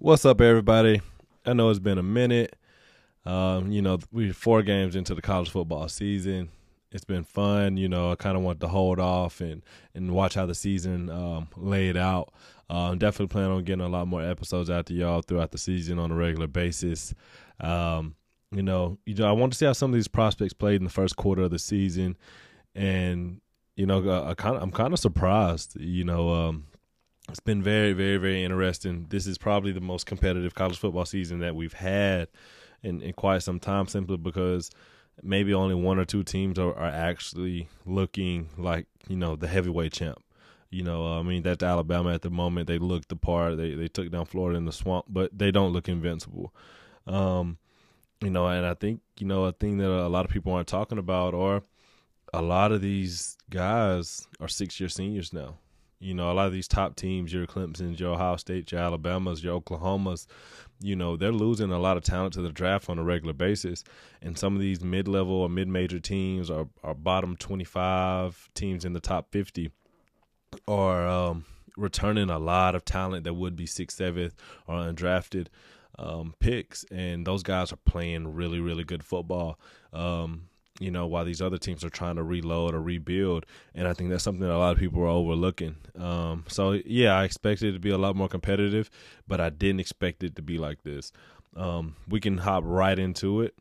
What's up, everybody? I know it's been a minute. Um, you know, we're four games into the college football season. It's been fun. You know, I kind of want to hold off and, and watch how the season um, laid out. Uh, I'm definitely planning on getting a lot more episodes out to y'all throughout the season on a regular basis. Um, you know, you know, I want to see how some of these prospects played in the first quarter of the season, and you know, I, I kind of, I'm kind of surprised. You know, um, it's been very, very, very interesting. This is probably the most competitive college football season that we've had in, in quite some time, simply because maybe only one or two teams are, are actually looking like you know the heavyweight champ. You know, I mean that's Alabama at the moment. They look the part. They they took down Florida in the swamp, but they don't look invincible. Um, you know, and I think you know a thing that a lot of people aren't talking about, or a lot of these guys are six year seniors now. You know, a lot of these top teams, your Clemson's, your Ohio State, your Alabamas, your Oklahomas, you know, they're losing a lot of talent to the draft on a regular basis. And some of these mid level or mid major teams are, are bottom 25 teams in the top 50 are um, returning a lot of talent that would be sixth, seventh, or undrafted um, picks. And those guys are playing really, really good football. Um, you know, while these other teams are trying to reload or rebuild. And I think that's something that a lot of people are overlooking. Um, so, yeah, I expected it to be a lot more competitive, but I didn't expect it to be like this. Um, we can hop right into it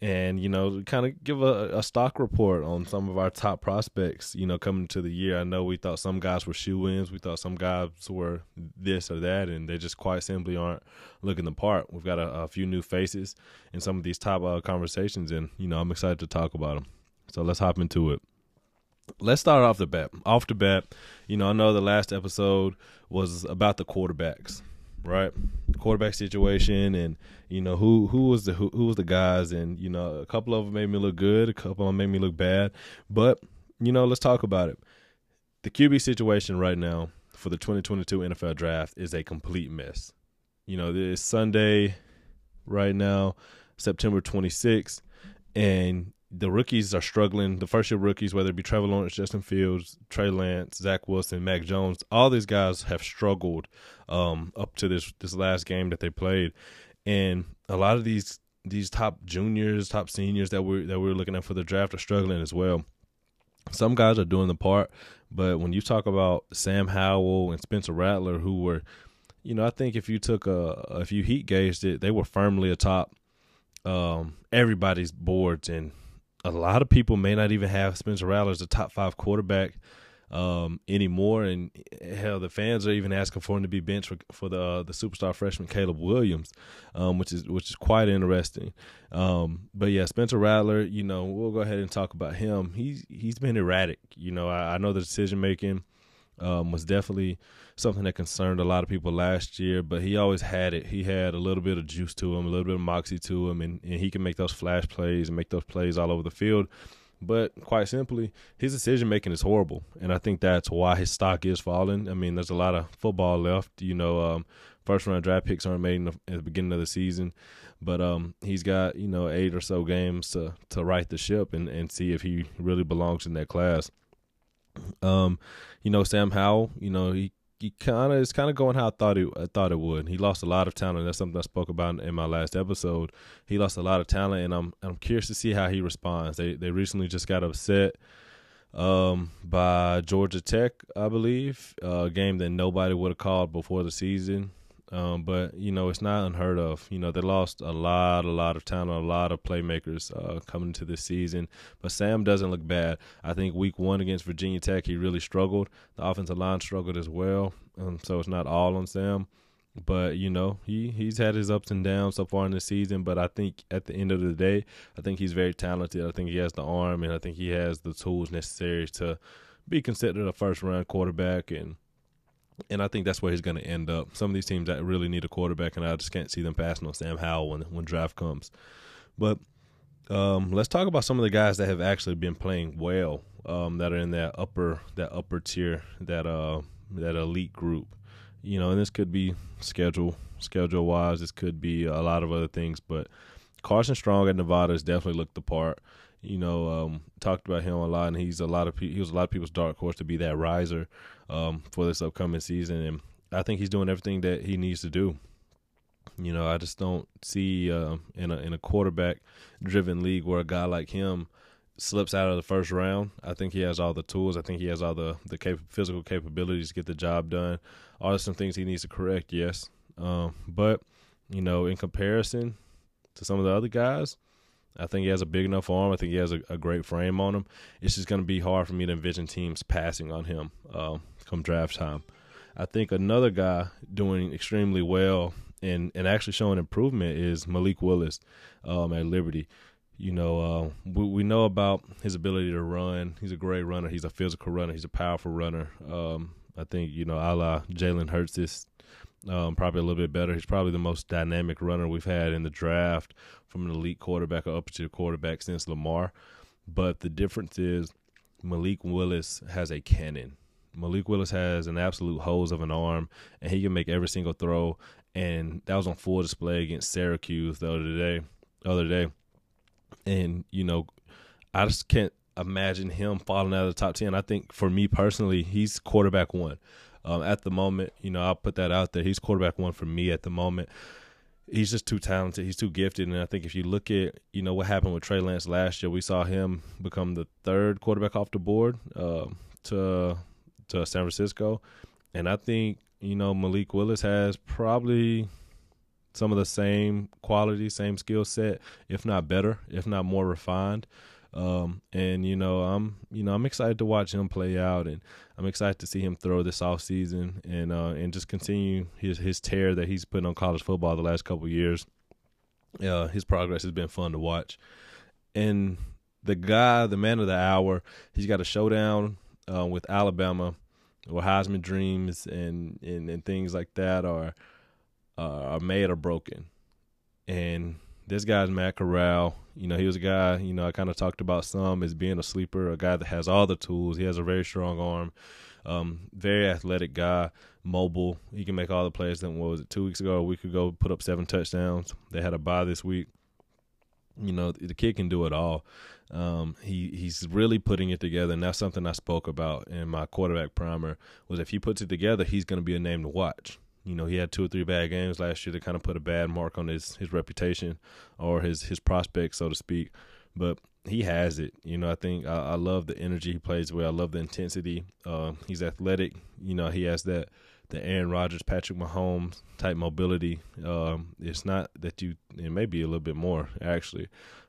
and you know kind of give a, a, stock report on some of our top prospects you know coming to the year. I know we thought some guys were shoo-ins we thought some guys were this or that and they just quite simply aren't looking the part. We've got a, a few new faces in some of these top uh, conversations and you know i'm excited to talk about them so let's hop into it. Let's start off the bat off the bat. You know i know the last episode was about the quarterbacks right? Quarterback situation, and you know who who was the who, who was the guys, and you know a couple of them made me look good, a couple of them made me look bad, but you know let's talk about it. The QB situation right now for the 2022 NFL Draft is a complete mess. You know, it's Sunday right now, September 26th, and the rookies are struggling. The first year rookies, whether it be Trevor Lawrence, Justin Fields, Trey Lance, Zach Wilson, Mac Jones, all these guys have struggled um, up to this this last game that they played, and a lot of these these top juniors, top seniors that we're that we're looking at for the draft are struggling as well. Some guys are doing the part, but when you talk about Sam Howell and Spencer Rattler, who were, you know, I think if you took a if you heat gauged it, they were firmly atop um, everybody's boards and a lot of people may not even have Spencer Rattler as a top five quarterback um, anymore, and hell, the fans are even asking for him to be benched for, for the uh, the superstar freshman Caleb Williams, um, which is which is quite interesting. Um, but yeah, Spencer Rattler, you know, we'll go ahead and talk about him. He's he's been erratic. You know, I, I know the decision making um, was definitely something that concerned a lot of people last year, but he always had it. He had a little bit of juice to him, a little bit of moxie to him, and, and he can make those flash plays and make those plays all over the field. But quite simply, his decision making is horrible, and I think that's why his stock is falling. I mean, there's a lot of football left. You know, um, first round draft picks aren't made the, at the beginning of the season, but um, he's got you know eight or so games to to right the ship and and see if he really belongs in that class. Um, you know, Sam Howell, you know, he he kind of is kind of going how I thought it I thought it would. He lost a lot of talent. That's something I spoke about in my last episode. He lost a lot of talent, and I'm I'm curious to see how he responds. They they recently just got upset um, by Georgia Tech, I believe, a game that nobody would have called before the season. Um, but you know, it's not unheard of. You know, they lost a lot, a lot of talent, a lot of playmakers uh, coming into this season. But Sam doesn't look bad. I think Week One against Virginia Tech, he really struggled. The offensive line struggled as well. Um, so it's not all on Sam. But you know, he he's had his ups and downs so far in the season. But I think at the end of the day, I think he's very talented. I think he has the arm, and I think he has the tools necessary to be considered a first round quarterback and and I think that's where he's going to end up. Some of these teams that really need a quarterback, and I just can't see them passing on Sam Howell when when draft comes. But um, let's talk about some of the guys that have actually been playing well, um, that are in that upper that upper tier, that uh that elite group. You know, and this could be schedule schedule wise. This could be a lot of other things, but Carson Strong at Nevada has definitely looked the part you know, um, talked about him a lot, and he's a lot of pe- he was a lot of people's dark horse to be that riser um, for this upcoming season, and I think he's doing everything that he needs to do. You know, I just don't see uh, in a in a quarterback driven league where a guy like him slips out of the first round. I think he has all the tools. I think he has all the the cap- physical capabilities to get the job done. Are some things he needs to correct? Yes, um, but you know, in comparison to some of the other guys, I think he has a big enough arm. I think he has a, a great frame on him. It's just going to be hard for me to envision teams passing on him uh, come draft time. I think another guy doing extremely well and, and actually showing improvement is Malik Willis um, at Liberty. You know, uh, we, we know about his ability to run. He's a great runner. He's a physical runner. He's a powerful runner. Um, I think, you know, a la Jalen Hurts is um, probably a little bit better. He's probably the most dynamic runner we've had in the draft from an elite quarterback or upper tier quarterback since Lamar. But the difference is Malik Willis has a cannon. Malik Willis has an absolute hose of an arm, and he can make every single throw. And that was on full display against Syracuse the other day. The other day, and you know, I just can't imagine him falling out of the top ten. I think for me personally, he's quarterback one um, at the moment. You know, I'll put that out there. He's quarterback one for me at the moment. He's just too talented. He's too gifted, and I think if you look at you know what happened with Trey Lance last year, we saw him become the third quarterback off the board uh, to to San Francisco, and I think you know Malik Willis has probably some of the same quality, same skill set, if not better, if not more refined. Um, and you know, I'm you know I'm excited to watch him play out, and I'm excited to see him throw this off season and uh, and just continue his his tear that he's put on college football the last couple years. Uh, his progress has been fun to watch, and the guy, the man of the hour, he's got a showdown uh, with Alabama, where Heisman dreams and, and and things like that are are made or broken, and this guy's Matt Corral. You know, he was a guy, you know, I kind of talked about some as being a sleeper, a guy that has all the tools. He has a very strong arm, um, very athletic guy, mobile. He can make all the plays. Then, what was it, two weeks ago, a week ago, put up seven touchdowns. They had a bye this week. You know, the kid can do it all. Um, he he's really putting it together, and that's something I spoke about in my quarterback primer. Was if he puts it together, he's going to be a name to watch. You know, he had two or three bad games last year to kind of put a bad mark on his his reputation or his his prospects, so to speak. But he has it. You know, I think I, I love the energy he plays with. I love the intensity. Uh, he's athletic. You know, he has that the Aaron Rodgers, Patrick Mahomes type mobility. Um, it's not that you. It may be a little bit more actually,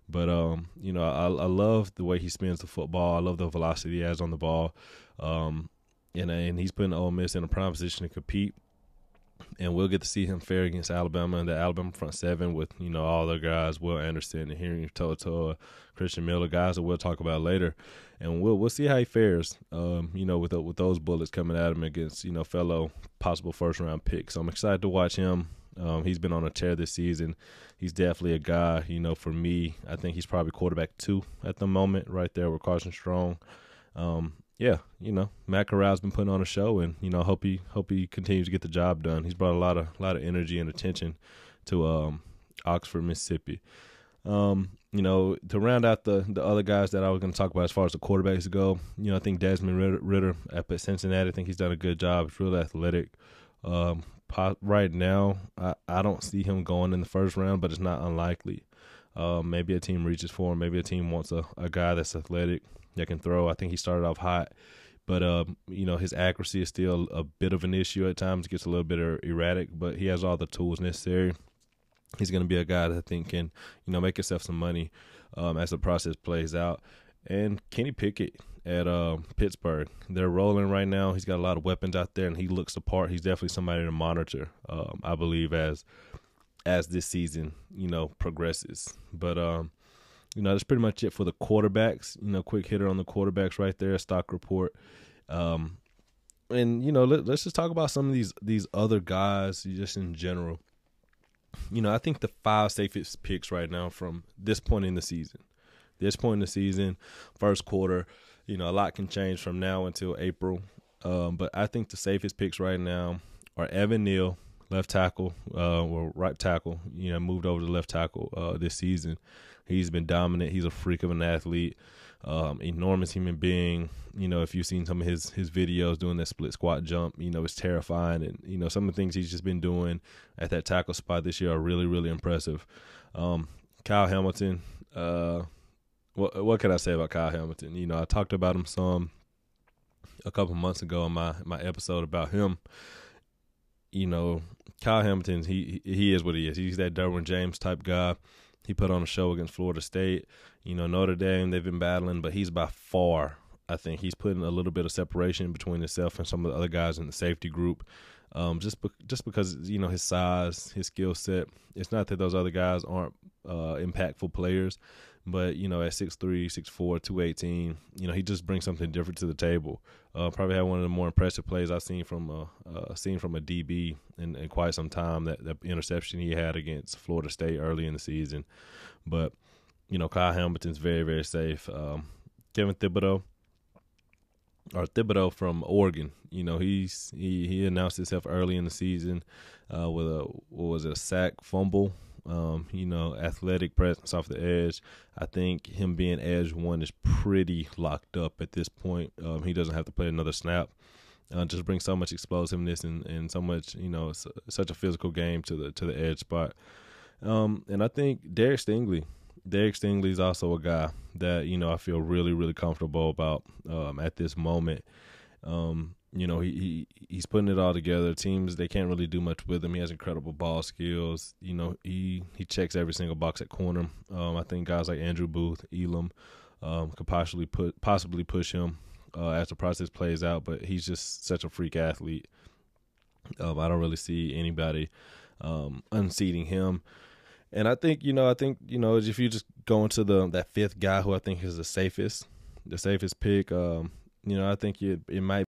but um, you know, I, I love the way he spins the football. I love the velocity he has on the ball. Um, and and he's putting Ole Miss in a prime position to compete and we'll get to see him fare against Alabama and the Alabama front seven with you know all their guys, Will Anderson and Henry To'oTo'o, Christian Miller, guys that we'll talk about later, and we'll we'll see how he fares. Um, you know, with with those bullets coming at him against you know fellow possible first round picks. So I'm excited to watch him. Um, he's been on a tear this season. He's definitely a guy. You know, for me, I think he's probably quarterback two at the moment, right there with Carson Strong. Um, yeah, you know, Matt Corral's been putting on a show, and you know, hope he hope he continues to get the job done. He's brought a lot of a lot of energy and attention to um, Oxford, Mississippi. Um, you know, to round out the the other guys that I was going to talk about as far as the quarterbacks go, you know, I think Desmond Ridder, at Cincinnati, I think he's done a good job. He's really athletic. Um, right now, I, I don't see him going in the first round, but it's not unlikely. Uh, maybe a team reaches for him. Maybe a team wants a, a guy that's athletic that can throw. I think he started off hot, but um, you know his accuracy is still a bit of an issue at times. It Gets a little bit erratic, but he has all the tools necessary. He's going to be a guy that I think can you know make himself some money um, as the process plays out. And Kenny Pickett at uh, Pittsburgh, they're rolling right now. He's got a lot of weapons out there, and he looks the part. He's definitely somebody to monitor. Um, I believe as as this season you know progresses. But um, you know, that's pretty much it for the quarterbacks. You know, quick hitter on the quarterbacks right there, stock report. Um, and you know, let, us just talk about some of these these other guys just in general. You know, I think the five safest picks right now from this point in the season. This point in the season, first quarter, you know, a lot can change from now until April. Um, but I think the safest picks right now are Evan Neal, left tackle, uh, or right tackle. You know, moved over to left tackle uh, this season. He's been dominant. He's a freak of an athlete. Um, enormous human being. You know, if you've seen some of his his videos doing that split squat jump, you know, it's terrifying. And you know, some of the things he's just been doing at that tackle spot this year are really really impressive. Um, Kyle Hamilton. Uh, what what can I say about Kyle Hamilton? You know, I talked about him some a couple months ago in my my episode about him. You know, Kyle Hamilton, he he is what he is. He's that Derwin James type guy. He put on a show against Florida State. You know, Notre Dame, they've been battling, but he's by far, I think, he's putting a little bit of separation between himself and some of the other guys in the safety group. Um, just be- just because you know his size, his skill set. It's not that those other guys aren't uh, impactful players, but you know, at 6'3", 6'4", 218, you know, he just brings something different to the table. Uh, probably had one of the more impressive plays I've seen from a uh, seen from a DB in, in quite some time. That, that interception he had against Florida State early in the season, but you know, Kyle Hamilton's very very safe. Um, Kevin Thibodeaux or Thibodeaux from Oregon. You know, he's he he announced himself early in the season uh, with a what was it, a sack fumble um, you know, athletic presence off the edge. I think him being edge one is pretty locked up at this point. Um, he doesn't have to play another snap. Uh, just brings so much explosiveness and, and so much, you know, such a physical game to the to the edge spot. Um, and I think Derek Stingley, Derek Stingley is also a guy that you know I feel really really comfortable about um, at this moment. Um, you know, he, he he's putting it all together. Teams they can't really do much with him. He has incredible ball skills. You know, he he checks every single box at corner. Um, I think guys like Andrew Booth, Elam, um, could possibly put possibly push him uh, as the process plays out. But he's just such a freak athlete. Um, I don't really see anybody um, unseating him. And I think you know, I think you know, if you just go into the that fifth guy who I think is the safest, the safest pick. Um, you know, I think it it might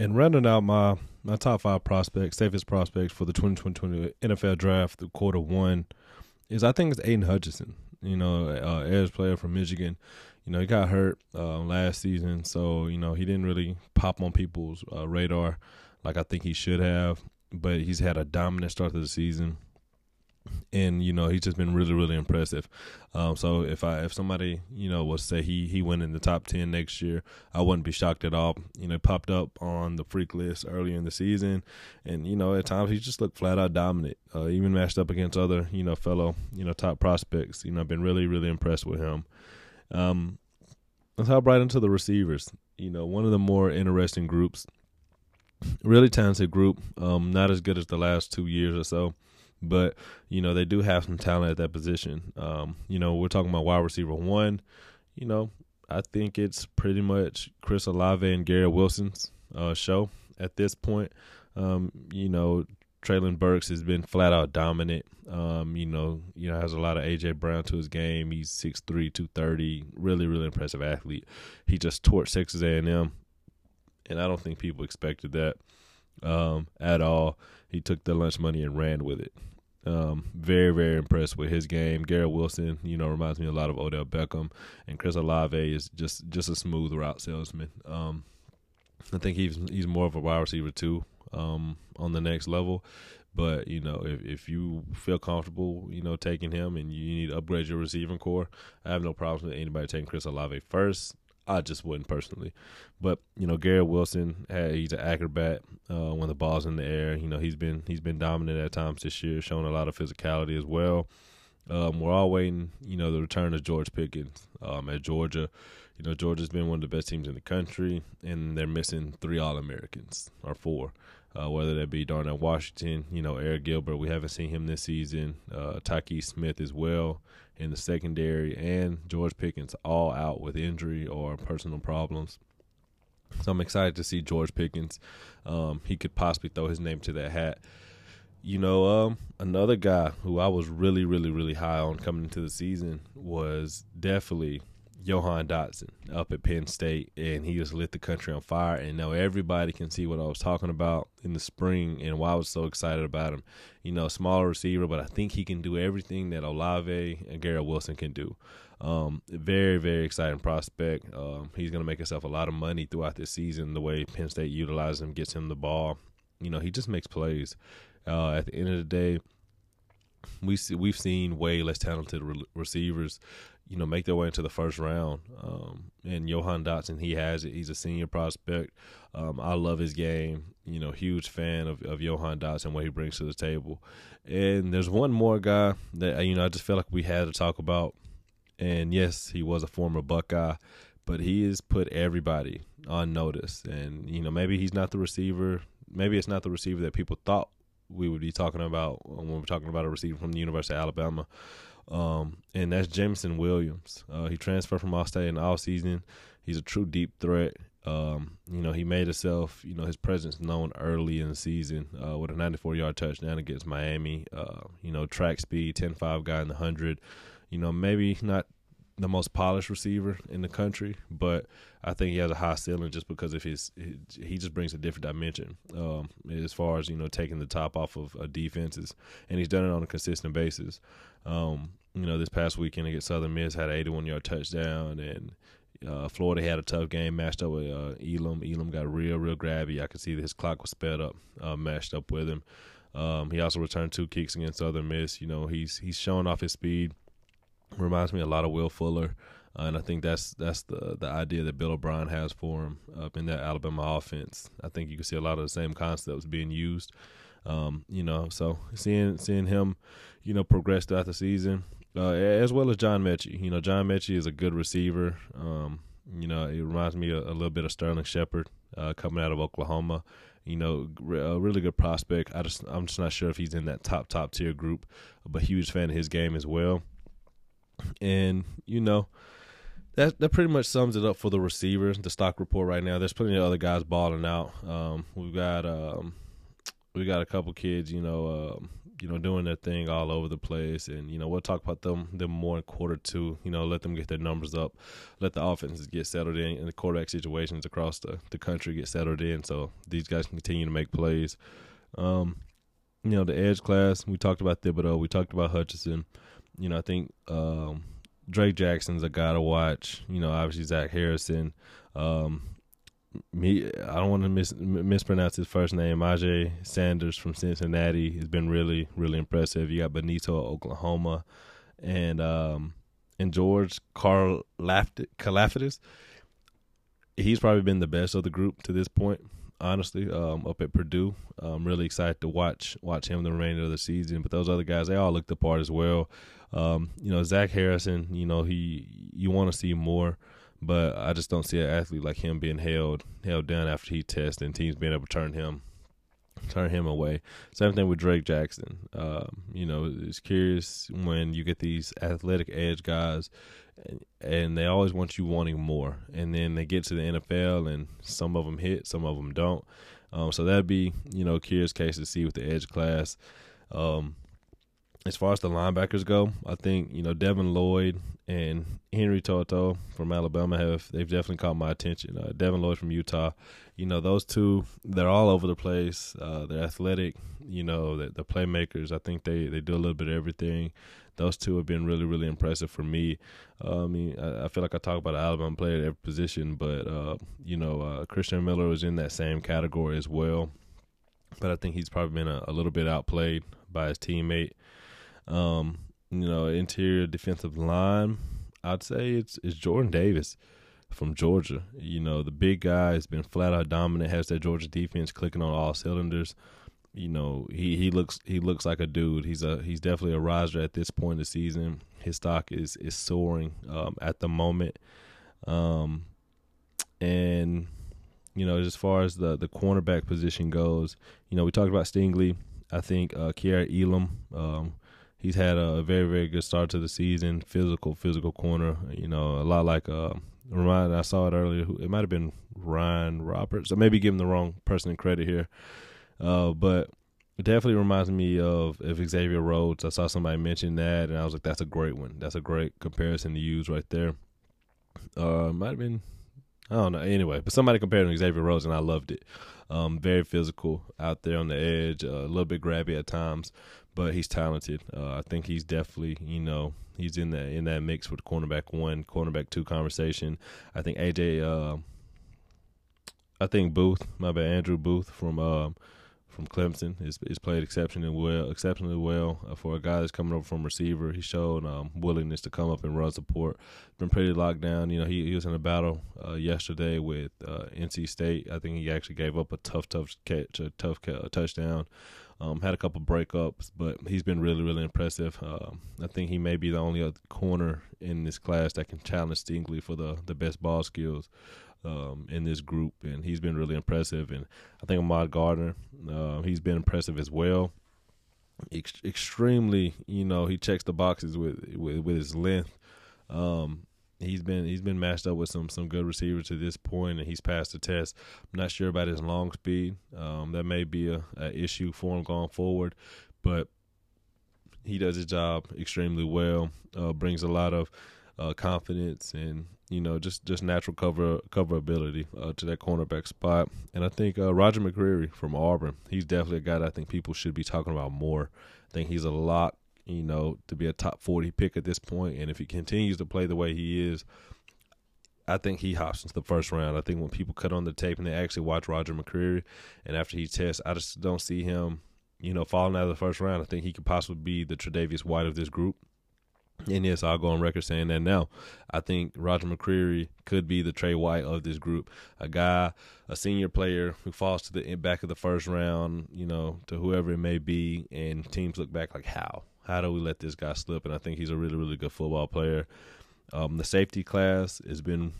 and rounding out my my top five prospects, safest prospects for the 2020 NFL draft, the quarter one, is I think it's Aidan Hutchinson. You know, uh, edge player from Michigan. You know, he got hurt uh, last season, so you know he didn't really pop on people's uh, radar like I think he should have. But he's had a dominant start to the season and you know he's just been really really impressive. Um, so if I if somebody you know was say he he went in the top ten next year, I wouldn't be shocked at all. You know, popped up on the freak list earlier in the season, and you know at times he just looked flat out dominant. Uh, even matched up against other you know fellow you know top prospects. You know, I've been really really impressed with him. Um, let's hop right into the receivers. You know, one of the more interesting groups, really talented group. Um, not as good as the last two years or so but you know they do have some talent at that position. Um, you know, we're talking about wide receiver one. You know, I think it's pretty much Chris Olave and Garrett Wilson's uh, show at this point. Um, you know, Treylon Burks has been flat out dominant. Um, you know, you know has a lot of AJ Brown to his game. He's 6'3", 230, really really impressive athlete. He just torched Texas A and M, and I don't think people expected that um, at all. He took the lunch money and ran with it. Um, very, very impressed with his game. Garrett Wilson, you know, reminds me a lot of Odell Beckham, and Chris Olave is just just a smooth route salesman. Um, I think he's he's more of a wide receiver too um, on the next level. But you know, if if you feel comfortable, you know, taking him and you need to upgrade your receiving corps, I have no problems with anybody taking Chris Olave first. I just wouldn't personally. But you know, Garrett Wilson, hey, he's an acrobat uh, when the ball's in the air. You know, he's been he's been dominant at times this year, showing a lot of physicality as well. Um, we're all waiting, you know, the return of George Pickens um, at Georgia. You know, Georgia's been one of the best teams in the country, and they're missing three All Americans or four. Uh, whether that be Darnell Washington, you know, Eric Gilbert, we haven't seen him this season. Uh, Tykee Smith as well in the secondary, and George Pickens all out with injury or personal problems. So I'm excited to see George Pickens. Um, he could possibly throw his name to that hat. You know, um, another guy who I was really, really, really high on coming into the season was definitely Jahan Dotson up at Penn State, and he just lit the country on fire. And now everybody can see what I was talking about in the spring and why I was so excited about him. You know, smaller receiver, but I think he can do everything that Olave and Garrett Wilson can do. Um, very, very exciting prospect. Um, he's going to make himself a lot of money throughout this season. The way Penn State utilizes him, gets him the ball. You know, he just makes plays. Uh, at the end of the day, we see, we've seen way less talented re- receivers you know make their way into the first round. Um, and Jahan Dotson, he has it. He's a senior prospect. Um, I love his game. You know, huge fan of of Jahan Dotson what he brings to the table. And there's one more guy that you know I just feel like we had to talk about. And yes, he was a former Buckeye, but he has put everybody on notice. And you know, maybe he's not the receiver. Maybe it's not the receiver that people thought we would be talking about when we're talking about a receiver from the University of Alabama. Um, and that's Jameson Williams. Uh, he transferred from Ohio State in the all season. He's a true deep threat. Um, you know, he made himself, you know, his presence known early in the season uh, with a 94 yard touchdown against Miami. Uh, you know, track speed, 10 5 guy in the 100. You know, maybe not the most polished receiver in the country, but I think he has a high ceiling just because of his. he just brings a different dimension um, as far as you know taking the top off of uh, defenses, and he's done it on a consistent basis. Um, you know, this past weekend against Southern Miss had an 81 yard touchdown, and uh, Florida had a tough game matched up with uh, Elam. Elam got real, real grabby. I could see that his clock was sped up, uh, matched up with him. Um, he also returned two kicks against Southern Miss. You know, he's he's showing off his speed reminds me a lot of Will Fuller. Uh, and I think that's that's the the idea that Bill O'Brien has for him up in that Alabama offense. I think you can see a lot of the same concepts being used. Um, you know, so seeing seeing him, you know, progress throughout the season, uh, as well as John Metchie. You know, John Metchie is a good receiver. Um, you know, it reminds me a, a little bit of Sterling Shepard uh, coming out of Oklahoma. You know, a really good prospect. I just I'm just not sure if he's in that top top tier group, but huge fan of his game as well. And you know, that that pretty much sums it up for the receivers. The stock report right now. There's plenty of other guys balling out. Um, we've got um, we got a couple kids, you know, um, you know, doing their thing all over the place, and you know, we'll talk about them them more in quarter two. You know, let them get their numbers up, let the offenses get settled in, and the quarterback situations across the the country get settled in, so these guys can continue to make plays. Um, you know, the edge class we talked about Thibodeaux, we talked about Hutchinson you know, I think um, Drake Jackson's a guy to watch. You know, obviously Zach Harrison. Um, me, I don't want to mis- mispronounce his first name. Myjai Sanders from Cincinnati has been really, really impressive. You got Bonitto, Oklahoma, and um, and George Carl Karlaftis. He's probably been the best of the group to this point honestly, um, up at Purdue. I'm really excited to watch watch him the remainder of the season. But those other guys, they all looked the part as well. Um, you know, Zach Harrison, you know, he you want to see more, but I just don't see an athlete like him being held held down after he tests and teams being able to turn him turn him away. Same thing with Drake Jackson. Um, you know, it's curious when you get these athletic edge guys and they always want you wanting more. And then they get to the NFL, and some of them hit, some of them don't. Um, so that'd be you know curious case to see with the edge class. Um, as far as the linebackers go, I think you know Devin Lloyd and Henry To'oTo'o from Alabama have they've definitely caught my attention. Uh, Devin Lloyd from Utah, you know those two, they're all over the place. Uh, they're athletic, you know, the, the playmakers. I think they they do a little bit of everything those two have been really, really impressive for me. Uh, I mean, I, I, feel like I talk about an Alabama player at every position, but uh, you know, uh, Christian Miller was in that same category as well. But I think he's probably been a, a little bit outplayed by his teammate. Um, you know, interior defensive line, I'd say it's it's Jordan Davis from Georgia. You know, the big guy has been flat out dominant, has that Georgia defense clicking on all cylinders you know he he looks he looks like a dude. He's a he's definitely a riser at this point in the season. His stock is is soaring um, at the moment, um, and you know as far as the the cornerback position goes, you know we talked about Stingley. I think uh, Elam. Um, he's had a very very good start to the season. Physical physical corner. You know a lot like uh, remind I saw it earlier. It might have been Ryan Roberts. I may be giving the wrong person credit here. Uh, but it definitely reminds me of, of Xavier Rhodes. I saw somebody mention that, and I was like, that's a great one. That's a great comparison to use right there. Uh, might have been, I don't know. Anyway, but somebody compared him to Xavier Rhodes, and I loved it. Um, very physical out there on the edge, uh, a little bit grabby at times, but he's talented. Uh, I think he's definitely, you know, he's in that in that mix with cornerback one, cornerback two conversation. I think AJ, uh, I think Booth, my bad, Andrew Booth from. Um, from Clemson. He's, he's played exceptionally well, exceptionally well uh, for a guy that's coming over from receiver. He showed um, willingness to come up and run support. Been pretty locked down. You know, he, he was in a battle uh, yesterday with uh, NC State. I think he actually gave up a tough, tough catch, a tough a touchdown. Um, had a couple breakups, but he's been really, really impressive. Uh, I think he may be the only other corner in this class that can challenge Stingley for the, the best ball skills um, in this group, and he's been really impressive. And I think Ahmad Gardner, uh, he's been impressive as well. Ex- extremely, you know, he checks the boxes with with, with his length. Um, he's been he's been matched up with some some good receivers to this point, and he's passed the test. I'm not sure about his long speed. Um, that may be a, a, issue for him going forward, but he does his job extremely well. Uh, brings a lot of uh, confidence and you know just just natural cover cover ability uh, to that cornerback spot. And I think uh, Roger McCreary from Auburn, he's definitely a guy that I think people should be talking about more. I think he's a lot, you know, to be a top forty pick at this point. And if he continues to play the way he is, I think he hops into the first round. I think when people cut on the tape and they actually watch Roger McCreary, and after he tests, I just don't see him, you know, falling out of the first round. I think he could possibly be the Tre'Davious White of this group. And yes, I'll go on record saying that now. I think Roger McCreary could be the Trey White of this group. A guy, a senior player who falls to the back of the first round, you know, to whoever it may be, and teams look back like, how? How do we let this guy slip? And I think he's a really, really good football player. Um, the safety class has been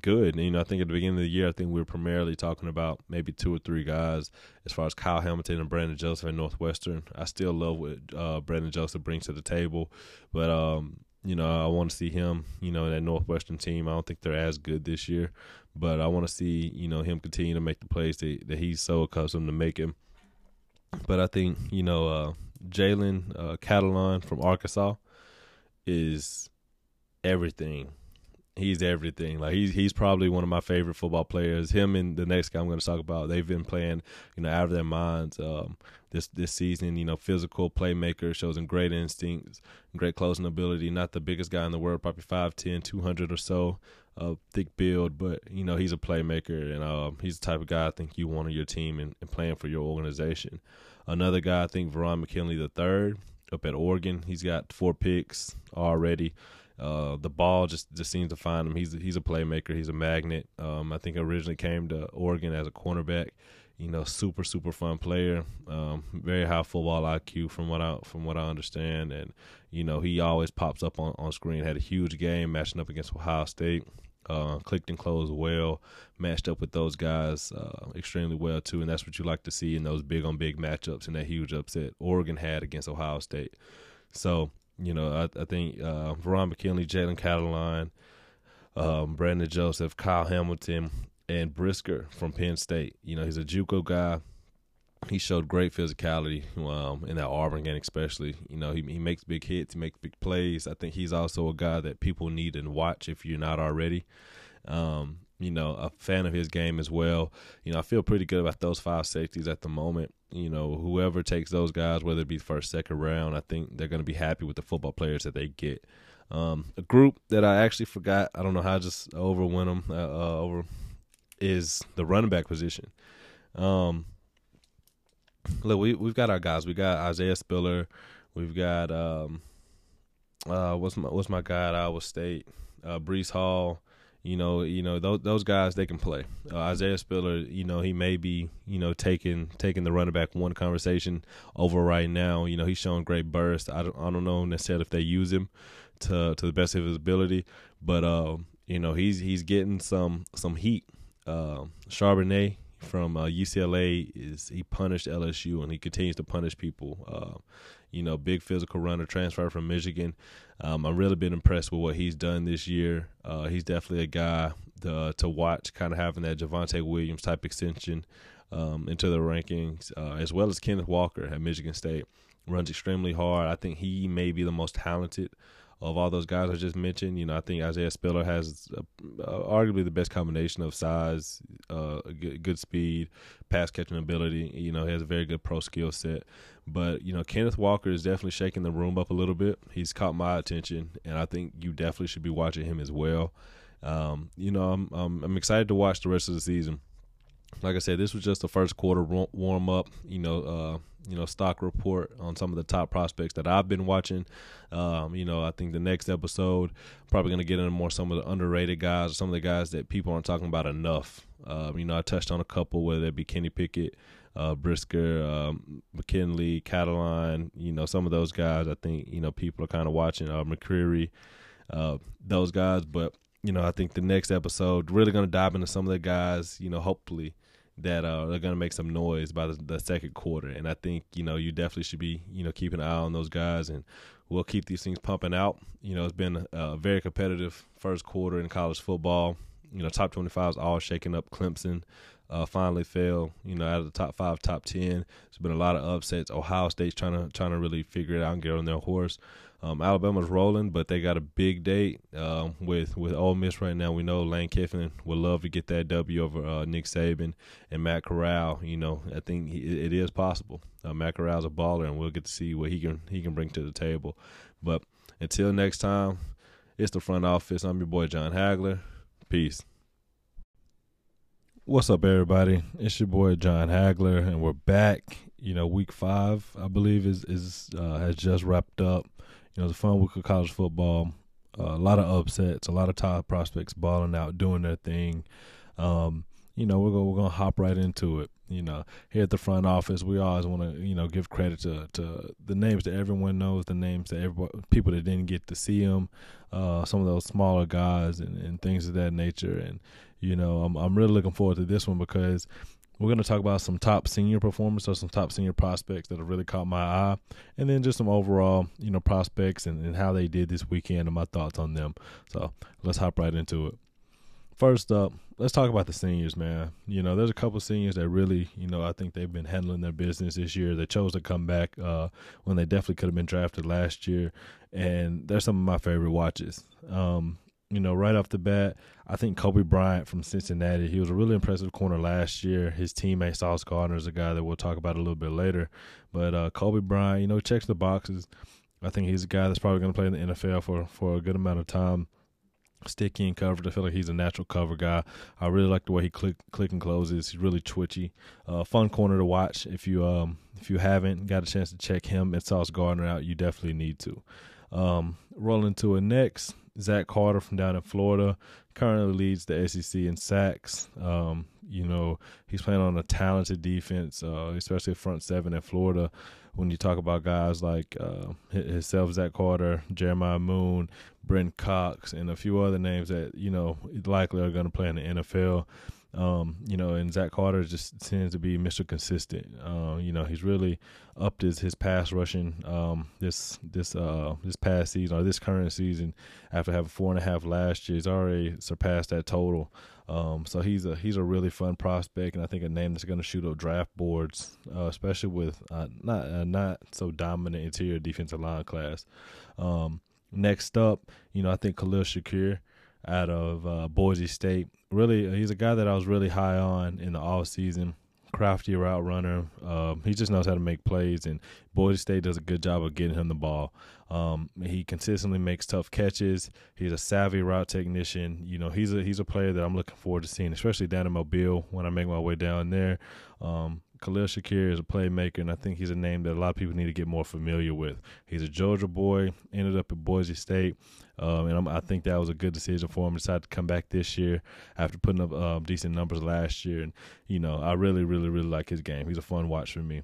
good. And, you know, I think at the beginning of the year, I think we were primarily talking about maybe two or three guys as far as Kyle Hamilton and Brandon Joseph at Northwestern. I still love what uh, Brandon Joseph brings to the table, but um, you know, I want to see him, you know, that Northwestern team. I don't think they're as good this year, but I want to see, you know, him continue to make the plays that, that he's so accustomed to making. But I think, you know, uh, Jalen uh, Catalon from Arkansas is everything he's everything. Like he's he's probably one of my favorite football players. Him and the next guy I'm going to talk about, they've been playing, you know, out of their minds um, this this season. You know, physical playmaker, shows them great instincts, great closing ability. Not the biggest guy in the world, probably 5'10", 200 or so, uh, thick build, but you know he's a playmaker and uh, he's the type of guy I think you want on your team and, and playing for your organization. Another guy I think Verone McKinley the third up at Oregon. He's got four picks already. Uh, the ball just, just seems to find him. He's he's a playmaker. He's a magnet. Um, I think originally came to Oregon as a cornerback. You know, super super fun player. Um, very high football IQ from what I from what I understand, and you know he always pops up on, on screen. Had a huge game matching up against Ohio State. Uh, clicked and closed well, matched up with those guys uh, extremely well too, and that's what you like to see in those big on big matchups and that huge upset Oregon had against Ohio State. So you know, I, I think uh, Verone McKinley, Jalen Catalon, um, Brandon Joseph, Kyle Hamilton, and Brisker from Penn State. You know, he's a JUCO guy. He showed great physicality um, in that Auburn game, especially. You know, he he makes big hits, he makes big plays. I think he's also a guy that people need and watch if you're not already. Um, you know, a fan of his game as well. You know, I feel pretty good about those five safeties at the moment. You know, whoever takes those guys, whether it be first, second round, I think they're going to be happy with the football players that they get. Um, a group that I actually forgot, I don't know how I just overwent them uh, uh, over, is the running back position. Um, look, we we've got our guys. We got Isaiah Spiller. We've got um, uh, what's my what's my guy at Iowa State? Uh, Breece Hall. You know, you know those those guys they can play. Uh, Isaiah Spiller, you know, he may be you know taking taking the running back one conversation over right now. You know, he's showing great burst. I don't I don't know necessarily if they use him to to the best of his ability, but uh, you know he's he's getting some some heat. Uh, Charbonnet from uh, UCLA is he punished LSU and he continues to punish people. Uh, you know, big physical runner, transfer from Michigan. Um, I've really been impressed with what he's done this year. Uh, he's definitely a guy to, to watch, kind of having that Javonte Williams type extension um, into the rankings, uh, as well as Kenneth Walker at Michigan State. Runs extremely hard. I think he may be the most talented of all those guys I just mentioned. You know, I think Isaiah Spiller has arguably the best combination of size, uh, good, good, speed, pass catching ability. You know, he has a very good pro skill set. But you know, Kenneth Walker is definitely shaking the room up a little bit. He's caught my attention, and I think you definitely should be watching him as well. Um, you know, I'm, I'm I'm excited to watch the rest of the season. Like I said, this was just the first quarter warm up. You know, uh, you know, stock report on some of the top prospects that I've been watching. Um, you know, I think the next episode probably going to get into more some of the underrated guys, some of the guys that people aren't talking about enough. Um, you know, I touched on a couple, whether it be Kenny Pickett, uh, Brisker, um, McKinley, Catalon. You know, some of those guys. I think you know people are kind of watching. Uh, McCreary, uh, those guys, but you know, I think the next episode really going to dive into some of the guys. You know, hopefully that uh, are going to make some noise by the, the, second quarter. And I think you know you definitely should be you know keeping an eye on those guys, and we'll keep these things pumping out. You know, it's been a very competitive first quarter in college football. You know, top twenty five is all shaking up. Clemson uh, finally fell. You know, out of the top five, top ten. There's been a lot of upsets. Ohio State's trying to trying to really figure it out and get on their horse. Um, Alabama's rolling, but they got a big date um, with with Ole Miss right now. We know Lane Kiffin would love to get that W over uh, Nick Saban and Matt Corral. You know, I think he, it is possible. Uh, Matt Corral's a baller, and we'll get to see what he can he can bring to the table. But until next time, it's the front office. I'm your boy John Hagler. Peace. What's up, everybody? It's your boy John Hagler, and we're back. You know, week five, I believe, is is uh, has just wrapped up. You know, a fun week of college football. Uh, a lot of upsets, a lot of top prospects balling out, doing their thing. Um, you know, we're gonna, we're gonna hop right into it. You know, here at the front office, we always want to you know give credit to to the names that everyone knows, the names that everybody, people that didn't get to see them, uh, some of those smaller guys and, and things of that nature. And you know, I'm I'm really looking forward to this one because we're going to talk about some top senior performers or some top senior prospects that have really caught my eye, and then just some overall, you know, prospects and, and how they did this weekend and my thoughts on them. So let's hop right into it. First up, let's talk about the seniors, man. You know, there's a couple seniors that really, you know, I think they've been handling their business this year. They chose to come back uh, when they definitely could have been drafted last year, and they're some of my favorite watches. Um, you know, right off the bat, I think Coby Bryant from Cincinnati, he was a really impressive corner last year. His teammate Sauce Gardner is a guy that we'll talk about a little bit later. But uh, Coby Bryant, you know, checks the boxes. I think he's a guy that's probably going to play in the NFL for, for a good amount of time. Sticky and covered. I feel like he's a natural cover guy. I really like the way he click click and closes. He's really twitchy. Uh, fun corner to watch. If you um if you haven't got a chance to check him and Sauce Gardner out, you definitely need to. Um, rolling to a next. Zach Carter from down in Florida currently leads the SEC in sacks. Um, you know, he's playing on a talented defense, uh, especially front seven in Florida. When you talk about guys like uh, himself, Zach Carter, Jeremiah Moon, Brent Cox, and a few other names that you know likely are going to play in the NFL. Um, you know, and Zach Carter just tends to be Mr. Consistent. Uh, you know, he's really upped his, his pass rushing um, this this uh, this past season or this current season. After having four and a half last year, he's already surpassed that total. Um, so he's a he's a really fun prospect, and I think a name that's going to shoot up draft boards, uh, especially with uh, not uh, not so dominant interior defensive line class. Um, next up, you know, I think Khalil Shakir out of uh, Boise State. Really, he's a guy that I was really high on in the off season. Crafty route runner. Um, he just knows how to make plays, and Boise State does a good job of getting him the ball. Um, he consistently makes tough catches. He's a savvy route technician. You know, he's a he's a player that I'm looking forward to seeing, especially down in Mobile when I make my way down there. Um, Khalil Shakir is a playmaker, and I think he's a name that a lot of people need to get more familiar with. He's a Georgia boy, ended up at Boise State, um, and I'm, i think that was a good decision for him. Decided to come back this year after putting up um, decent numbers last year, and you know I really, really, really like his game. He's a fun watch for me.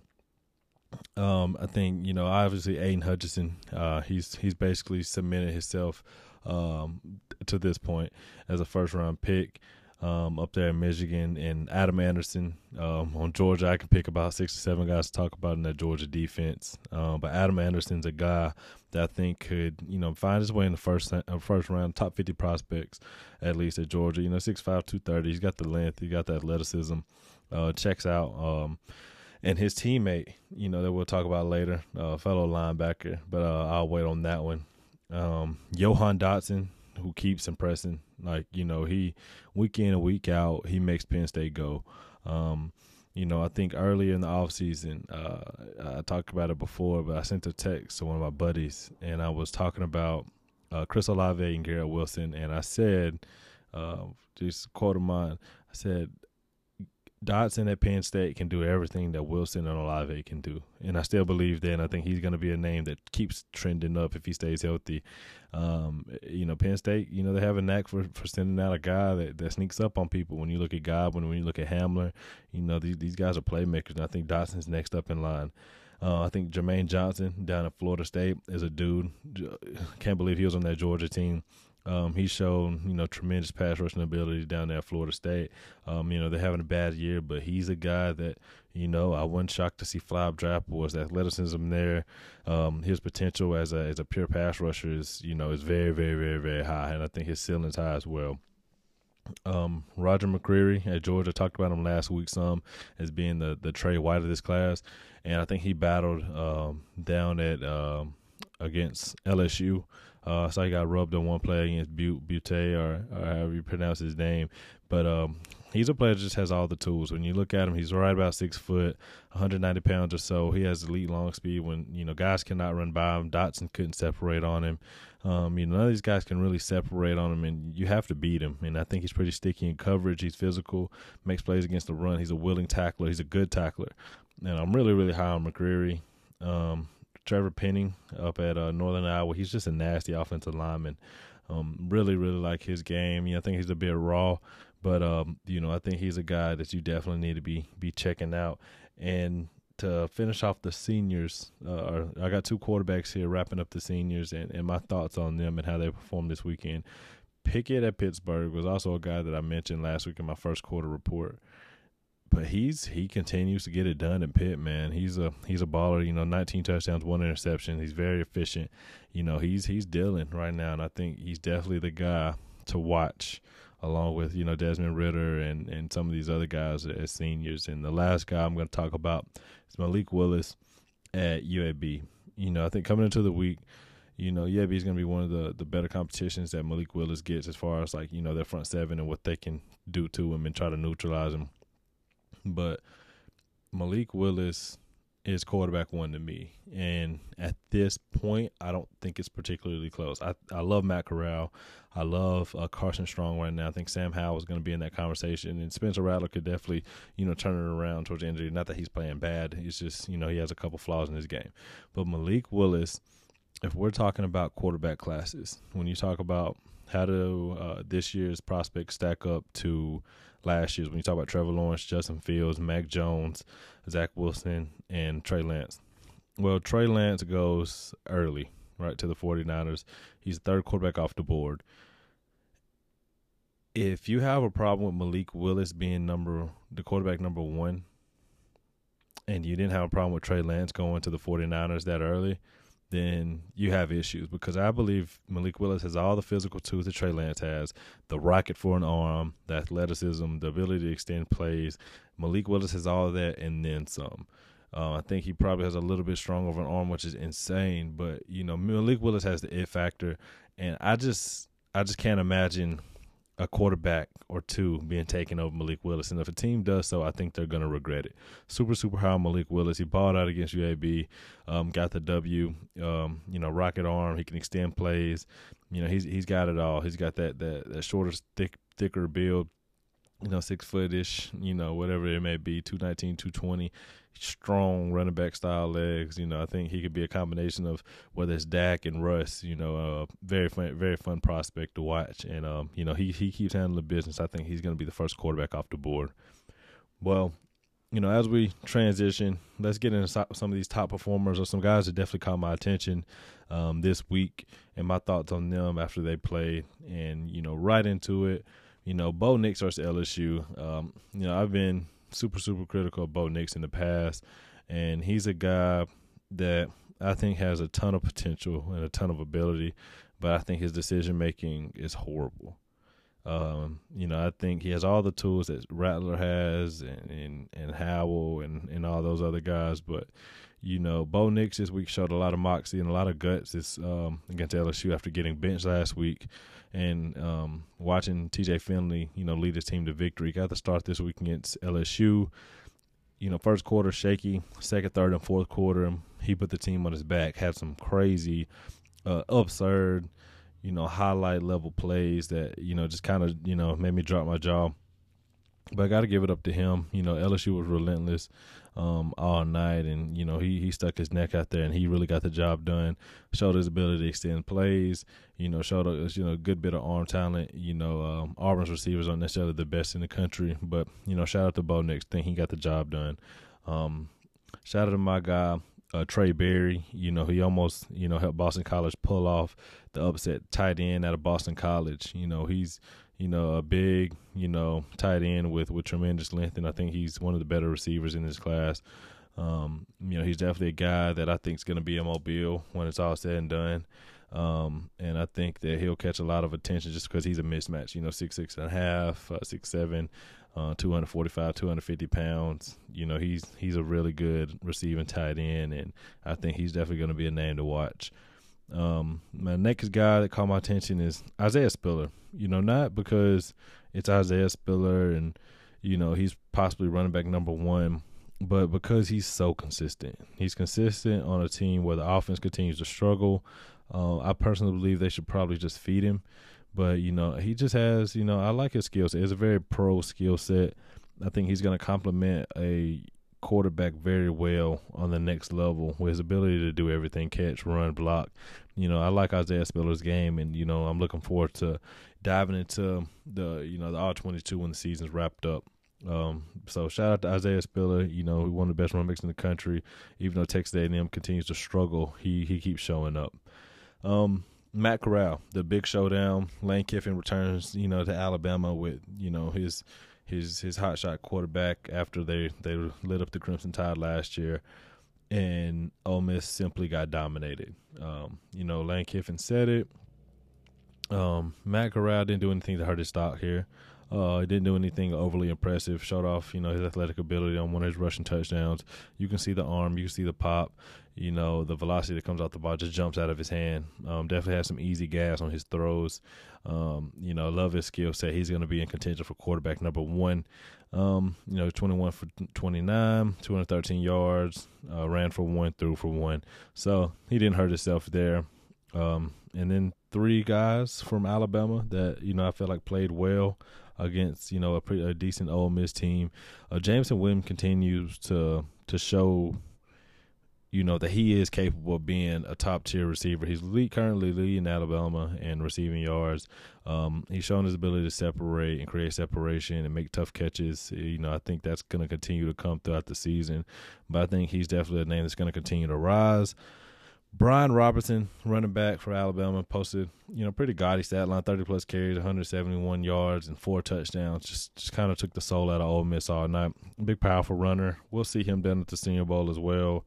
Um, I think you know obviously Aidan Hutchinson, uh, he's he's basically cemented himself um, to this point as a first round pick um, up there in Michigan, and Adam Anderson um, on Georgia. I can pick about six or seven guys to talk about in that Georgia defense. Um, but Adam Anderson's a guy that I think could, you know, find his way in the first uh, first round, top fifty prospects at least at Georgia. You know, 6'5", 230. He's got the length, he got the athleticism. Uh, checks out. Um, and his teammate, you know, that we'll talk about later, uh, fellow linebacker, but uh, I'll wait on that one. Um, Jahan Dotson, who keeps impressing. Like you know, he week in and week out, he makes Penn State go. Um, you know, I think earlier in the off season, uh, I talked about it before, but I sent a text to one of my buddies, and I was talking about uh, Chris Olave and Garrett Wilson, and I said, uh, just quote of mine, I said, Dotson at Penn State can do everything that Wilson and Olave can do, and I still believe that. And I think he's going to be a name that keeps trending up if he stays healthy. Um, you know, Penn State, you know, they have a knack for, for sending out a guy that, that sneaks up on people. When you look at Godwin, when you look at Hamler, you know, these these guys are playmakers, and I think Dotson's next up in line. Uh, I think Jermaine Johnson down at Florida State is a dude. Can't believe he was on that Georgia team. Um, he's shown, you know, tremendous pass rushing ability down there at Florida State. Um, you know, they're having a bad year, but he's a guy that, you know, I wasn't shocked to see draft boards. The athleticism there, um, his potential as a as a pure pass rusher is, you know, is very, very, very, very high, and I think his ceiling's high as well. Um, Roger McCreary at Georgia talked about him last week some as being the the Tre White of this class, and I think he battled um, down at um, against LSU. Uh, so he got rubbed on one play against Butte, Butte or, or however you pronounce his name. But um, he's a player that just has all the tools. When you look at him, he's right about six foot, 190 pounds or so. He has elite long speed. When you know guys cannot run by him, Dotson couldn't separate on him. Um, you know, none of these guys can really separate on him, and you have to beat him. And I think he's pretty sticky in coverage. He's physical, makes plays against the run. He's a willing tackler. He's a good tackler. And I'm really, really high on McCreary. Um, Trevor Penning up at uh, Northern Iowa. He's just a nasty offensive lineman. Um, really, really like his game. You know, I think he's a bit raw, but um, you know, I think he's a guy that you definitely need to be be checking out. And to finish off the seniors, uh, I got two quarterbacks here wrapping up the seniors and, and my thoughts on them and how they performed this weekend. Pickett at Pittsburgh was also a guy that I mentioned last week in my first quarter report but he's he continues to get it done in Pitt, man. He's a he's a baller. You know, 19 touchdowns, one interception. He's very efficient. You know, he's he's dealing right now, and I think he's definitely the guy to watch, along with you know Desmond Ridder and and some of these other guys as seniors. And the last guy I'm going to talk about is Malik Willis at UAB. You know, I think coming into the week. You know, UAB is going to be one of the, the better competitions that Malik Willis gets as far as like, you know, their front seven and what they can do to him and try to neutralize him but Malik Willis is quarterback one to me. And at this point, I don't think it's particularly close. I, I love Matt Corral. I love uh, Carson Strong right now. I think Sam Howell is going to be in that conversation. And Spencer Rattler could definitely, you know, turn it around towards the injury. Not that he's playing bad. It's just, you know, he has a couple flaws in his game. But Malik Willis, if we're talking about quarterback classes, when you talk about how do uh, this year's prospects stack up to – last year's when you talk about Trevor Lawrence, Justin Fields, Mac Jones, Zach Wilson, and Trey Lance. Well, Trey Lance goes early, right, to the 49ers. He's the third quarterback off the board. If you have a problem with Malik Willis being number the quarterback number one, and you didn't have a problem with Trey Lance going to the 49ers that early, then you have issues because I believe Malik Willis has all the physical tools that Trey Lance has the rocket for an arm, the athleticism, the ability to extend plays. Malik Willis has all of that and then some. Uh, I think he probably has a little bit stronger of an arm, which is insane. But you know, Malik Willis has the it factor, and I just, I just can't imagine a quarterback or two being taken over Malik Willis. And if a team does so, I think they're going to regret it. Super, super high Malik Willis. He balled out against UAB, um, got the W, um, you know, rocket arm. He can extend plays. You know, he's he's got it all. He's got that that, that shorter, thick, thicker build you know, six footish, you know, whatever it may be, 219, 220, strong running back style legs. You know, I think he could be a combination of whether it's Dak and Russ, you know, uh, very fun, very fun prospect to watch. And, um, you know, he, he keeps handling the business. I think he's going to be the first quarterback off the board. Well, you know, as we transition, let's get into some of these top performers or some guys that definitely caught my attention um, this week and my thoughts on them after they played. And, you know, right into it you know, Bo Nix versus LSU. Um, you know, I've been super, super critical of Bo Nix in the past, and he's a guy that I think has a ton of potential and a ton of ability, but I think his decision making is horrible. Um, you know, I think he has all the tools that Rattler has and and, and Howell and, and all those other guys, but you know, Bo Nix this week showed a lot of moxie and a lot of guts this um, against LSU after getting benched last week and um, watching TJ Finley, you know, lead his team to victory. Got the start this week against LSU. You know, first quarter shaky, second, third, and fourth quarter, he put the team on his back. Had some crazy, uh, absurd, you know, highlight level plays that you know just kind of you know made me drop my jaw. but I got to give it up to him. You know, LSU was relentless um, all night, and you know he he stuck his neck out there, and he really got the job done. Showed his ability to extend plays. You know, showed a you know a good bit of arm talent. You know, um, Auburn's receivers aren't necessarily the best in the country, but you know, shout out to Bo Nix. Think he got the job done. Um, shout out to my guy uh, Trae Barry. You know, he almost you know helped Boston College pull off the upset tight end out of Boston College. You know, he's you know a big you know tight end with with tremendous length, and I think he's one of the better receivers in this class. Um, you know, he's definitely a guy that I think is going to be a mobile when it's all said and done. Um, and I think that he'll catch a lot of attention just because he's a mismatch. You know, six six and a half, uh, six seven, uh, 245, 250 pounds. You know, he's he's a really good receiving tight end, and I think he's definitely going to be a name to watch. Um, my next guy that caught my attention is Isaiah Spiller. You know, not because it's Isaiah Spiller and you know he's possibly running back number one, but because he's so consistent. He's consistent on a team where the offense continues to struggle. Uh, I personally believe they should probably just feed him. But you know, he just has you know I like his skill set. It's a very pro skill set. I think he's going to complement a quarterback very well on the next level with his ability to do everything catch, run, block. You know, I like Isaiah Spiller's game, and you know, I'm looking forward to diving into the you know the all 22 when the season's wrapped up. Um, so shout out to Isaiah Spiller. You know, one of the best run backs in the country. Even though Texas A&M continues to struggle, he he keeps showing up. Um, Matt Corral, the big showdown. Lane Kiffin returns, you know, to Alabama with you know his his his hotshot quarterback after they they lit up the Crimson Tide last year, and Ole Miss simply got dominated. Um, you know, Lane Kiffin said it. Um, Matt Corral didn't do anything to hurt his stock here. Uh, he didn't do anything overly impressive. Showed off, you know, his athletic ability on one of his rushing touchdowns. You can see the arm, you can see the pop. You know, the velocity that comes out the ball just jumps out of his hand. Um, definitely has some easy gas on his throws. Um, you know, love his skill set. He's going to be in contention for quarterback number one. Um, you know, 21 for 29, 213 yards, uh, ran for one, threw for one. So he didn't hurt himself there. Um, and then three guys from Alabama that, you know, I felt like played well against, you know, a, pretty, a decent Ole Miss team. Uh, Jameson Williams continues to to show you know that he is capable of being a top tier receiver. He's lead, currently leading Alabama in receiving yards. Um, he's shown his ability to separate and create separation and make tough catches. You know, I think that's going to continue to come throughout the season. But I think he's definitely a name that's going to continue to rise. Brian Robinson, running back for Alabama, posted you know pretty gaudy stat line: thirty plus carries, one hundred seventy one yards, and four touchdowns. Just just kind of took the soul out of Ole Miss all night. Big powerful runner. We'll see him down at the Senior Bowl as well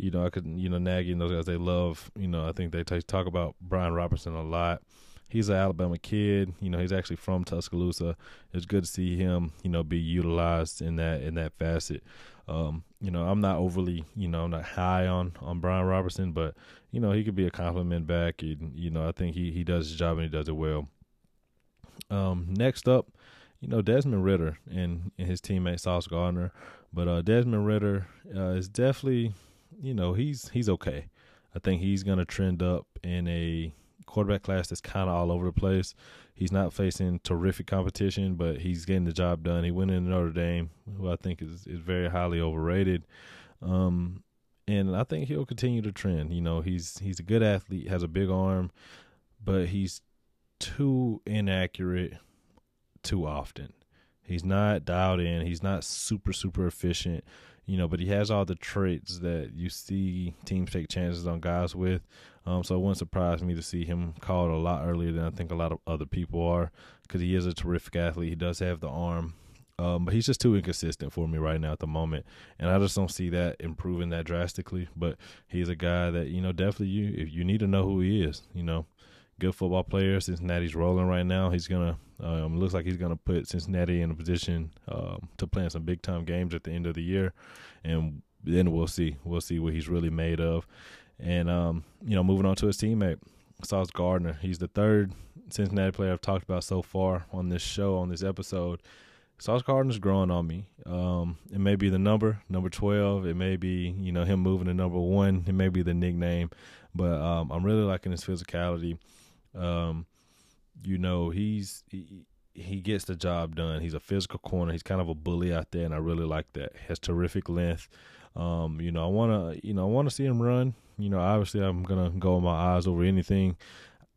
you know, I could, you know, Nagy and those guys, they love, you know, I think they t- talk about Brian Robinson a lot. He's an Alabama kid. You know, he's actually from Tuscaloosa. It's good to see him, you know, be utilized in that in that facet. Um, you know, I'm not overly, you know, I'm not high on on Brian Robinson, but you know, he could be a compliment back. And you know, I think he he does his job and he does it well. Um, next up, you know, Desmond Ridder and, and his teammate Sauce Gardner, but uh, Desmond Ridder uh, is definitely you know, he's he's okay. I think he's going to trend up in a quarterback class that's kind of all over the place. He's not facing terrific competition, but he's getting the job done. He went in Notre Dame, who I think is is very highly overrated. Um, and I think he'll continue to trend. You know, he's he's a good athlete, has a big arm, but he's too inaccurate too often. He's not dialed in. He's not super super efficient you know, but he has all the traits that you see teams take chances on guys with. Um, so it wouldn't surprise me to see him called a lot earlier than I think a lot of other people are because he is a terrific athlete. He does have the arm. Um, but he's just too inconsistent for me right now at the moment, and I just don't see that improving that drastically. But he's a guy that you know definitely you if you need to know who he is, you know, good football player. Cincinnati's rolling right now. He's gonna um, looks like he's gonna put Cincinnati in a position um, to play in some big time games at the end of the year, and then we'll see. We'll see what he's really made of. And um, you know, moving on to his teammate, Sauce Gardner. He's the third Cincinnati player I've talked about so far on this show on this episode. Sauce Gardner's growing on me. Um, it may be the number, number twelve. It may be you know him moving to number one. It may be the nickname, but um, I'm really liking his physicality. Um, you know, he's he, he gets the job done. He's a physical corner. He's kind of a bully out there, and I really like that. Has terrific length. Um, you know, I want to, you know, I want to see him run. You know, obviously, I'm gonna go with my eyes over anything.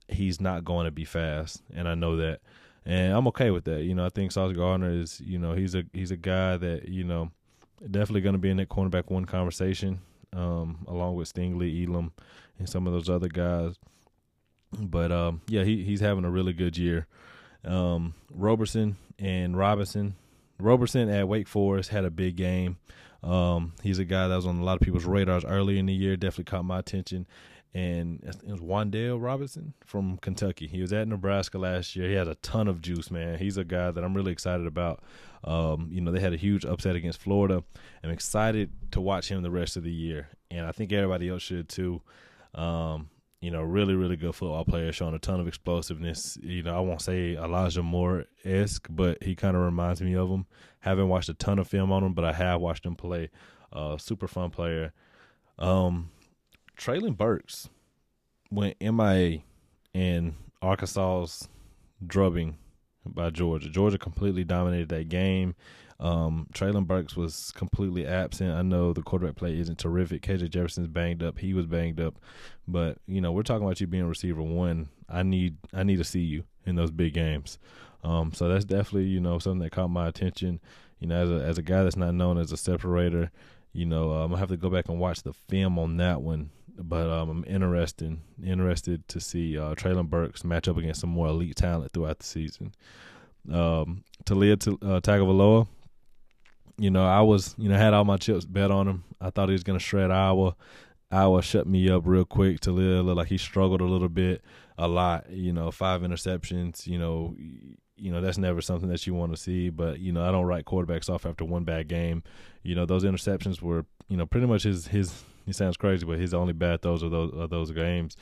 He's not going to be fast, and I know that, and I'm okay with that. You know, I think Sauce Gardner is, you know, he's a he's a guy that you know definitely going to be in that cornerback one conversation, um, along with Stingley, Elam, and some of those other guys. But um, yeah, he he's having a really good year. Um, Roberson and Robinson. Roberson at Wake Forest had a big game. Um, he's a guy that was on a lot of people's radars early in the year. Definitely caught my attention. And it was Wan'Dale Robinson from Kentucky. He was at Nebraska last year. He has a ton of juice, man. He's a guy that I'm really excited about. Um, you know, they had a huge upset against Florida. I'm excited to watch him the rest of the year, and I think everybody else should too. Um, you know, really, really good football player, showing a ton of explosiveness. You know, I won't say Elijah Moore esque, but he kind of reminds me of him. Haven't watched a ton of film on him, but I have watched him play. Uh, super fun player. Um, Treylon Burks went MIA in Arkansas's drubbing by Georgia. Georgia completely dominated that game. Um, Treylon Burks was completely absent. I know the quarterback play isn't terrific. KJ Jefferson's banged up. He was banged up, but you know we're talking about you being receiver one. I need I need to see you in those big games. Um, so that's definitely you know something that caught my attention. You know, as a as a guy that's not known as a separator, you know, uh, I'm gonna have to go back and watch the film on that one. But um, I'm interested interested to see uh, Treylon Burks match up against some more elite talent throughout the season. Um, Taulia uh, Tagovailoa, you know, I was, you know, had all my chips bet on him. I thought he was going to shred Iowa. Iowa shut me up real quick. Taulia looked like he struggled a little bit, a lot. You know, five interceptions. You know, you know that's never something that you want to see. But you know, I don't write quarterbacks off after one bad game. You know, those interceptions were, you know, pretty much his his. He sounds crazy, but his only bad throws are those are those games.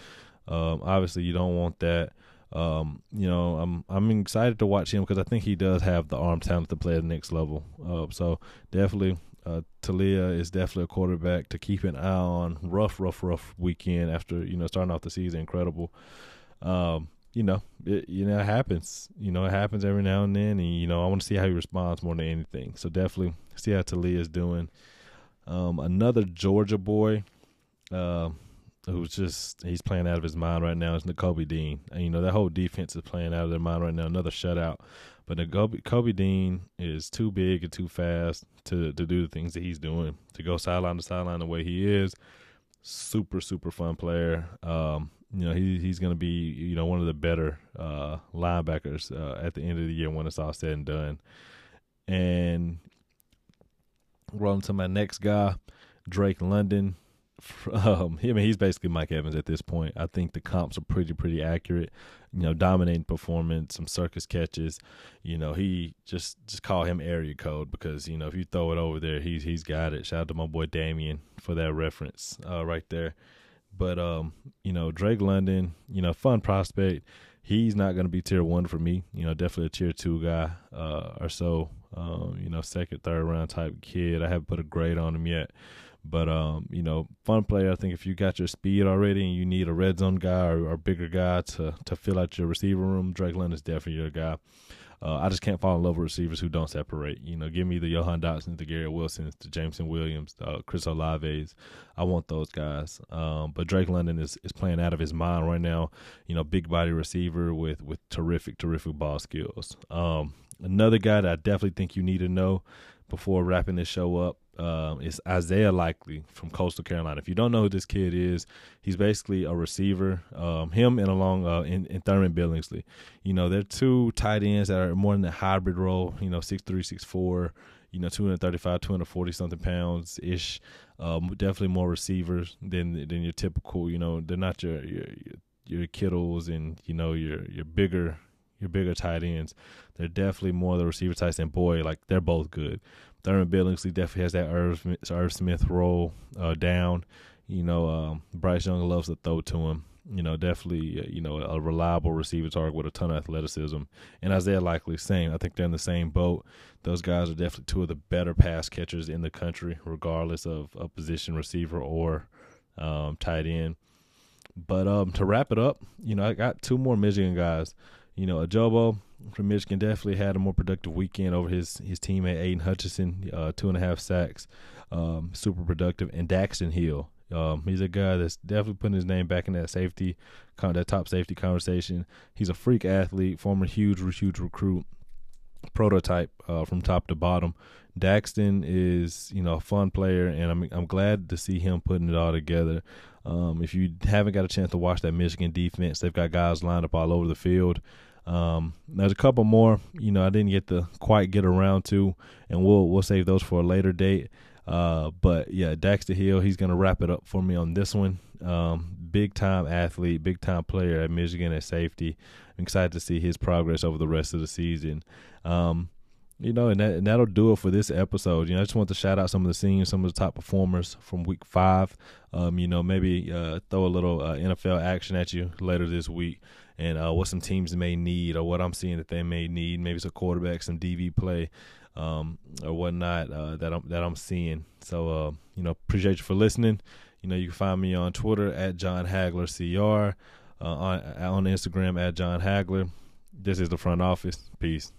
Um, obviously, you don't want that. Um, you know, I'm I'm excited to watch him because I think he does have the arm talent to play at the next level. Uh, so definitely, uh, Taulia is definitely a quarterback to keep an eye on. Rough, rough, rough weekend after you know starting off the season, incredible. Um, you know, it, you know it happens. You know, it happens every now and then, and you know I want to see how he responds more than anything. So definitely see how Taulia is doing. Um, another Georgia boy. Uh, who's just he's playing out of his mind right now is Nakobe Dean. And, you know that whole defense is playing out of their mind right now. Another shutout, but Nakobe Kobe Dean is too big and too fast to to do the things that he's doing. To go sideline to sideline the way he is, super super fun player. Um, you know he he's going to be you know one of the better uh, linebackers uh, at the end of the year when it's all said and done. And rolling to my next guy, Drake London um, I mean, he's basically Mike Evans at this point. I think the comps are pretty, pretty accurate. You know, dominating performance, some circus catches. You know, he just just call him area code because you know if you throw it over there, he's he's got it. Shout out to my boy Damien for that reference uh, right there. But um, you know, Drake London, you know, fun prospect. He's not going to be tier one for me. You know, definitely a tier two guy uh, or so. Um, you know, second, third round type kid. I haven't put a grade on him yet. But um, you know, fun player. I think if you got your speed already and you need a red zone guy or, or bigger guy to to fill out your receiver room, Drake London is definitely your guy. Uh, I just can't fall in love with receivers who don't separate. You know, give me the Jahan Dotson, the Garrett Wilsons, the Jameson Williams, uh, Chris Olaves. I want those guys. Um, but Drake London is, is playing out of his mind right now. You know, big body receiver with with terrific, terrific ball skills. Um, another guy that I definitely think you need to know before wrapping this show up uh, is Isaiah Likely from Coastal Carolina. If you don't know who this kid is, he's basically a receiver. Um, him and along uh, in, in Thurman Billingsley. You know, they're two tight ends that are more in the hybrid role. You know, six three, six four. You know, 235, 240 something pounds ish. Um, definitely more receivers than than your typical. You know, they're not your your your Kittles and you know your your bigger your bigger tight ends. They're definitely more the receiver types. And boy, like they're both good. Thurman Billingsley definitely has that Irv, Irv Smith role uh, down. You know, um, Bryce Young loves to throw to him. You know, definitely, uh, you know, a reliable receiver target with a ton of athleticism. And Isaiah Likely, same. I think they're in the same boat. Those guys are definitely two of the better pass catchers in the country, regardless of a position receiver or um, tight end. But um, to wrap it up, you know, I got two more Michigan guys you know, Ojabo from Michigan definitely had a more productive weekend over his his teammate Aidan Hutchinson, uh, two and a half sacks, um, super productive, and Daxton Hill. Um, he's a guy that's definitely putting his name back in that safety, that top safety conversation. He's a freak athlete, former huge, huge recruit, prototype uh, from top to bottom. Daxton is, you know, a fun player, and I'm I'm glad to see him putting it all together. Um, if you haven't got a chance to watch that Michigan defense, they've got guys lined up all over the field. Um, there's a couple more, you know, I didn't get to quite get around to, and we'll we'll save those for a later date. Uh, but yeah, Daxton Hill, he's gonna wrap it up for me on this one. Um, big time athlete, big time player at Michigan at safety. I'm excited to see his progress over the rest of the season. Um, you know, and, that, and that'll do it for this episode. You know, I just want to shout out some of the seniors, some of the top performers from week five. Um, you know, maybe uh, throw a little uh, NFL action at you later this week and uh, what some teams may need or what I'm seeing that they may need. Maybe some quarterback, some DB play, um, or whatnot uh, that I'm that I'm seeing. So, uh, you know, appreciate you for listening. You know, you can find me on Twitter at John Hagler CR, uh, on on Instagram at John Hagler. This is the front office. Peace.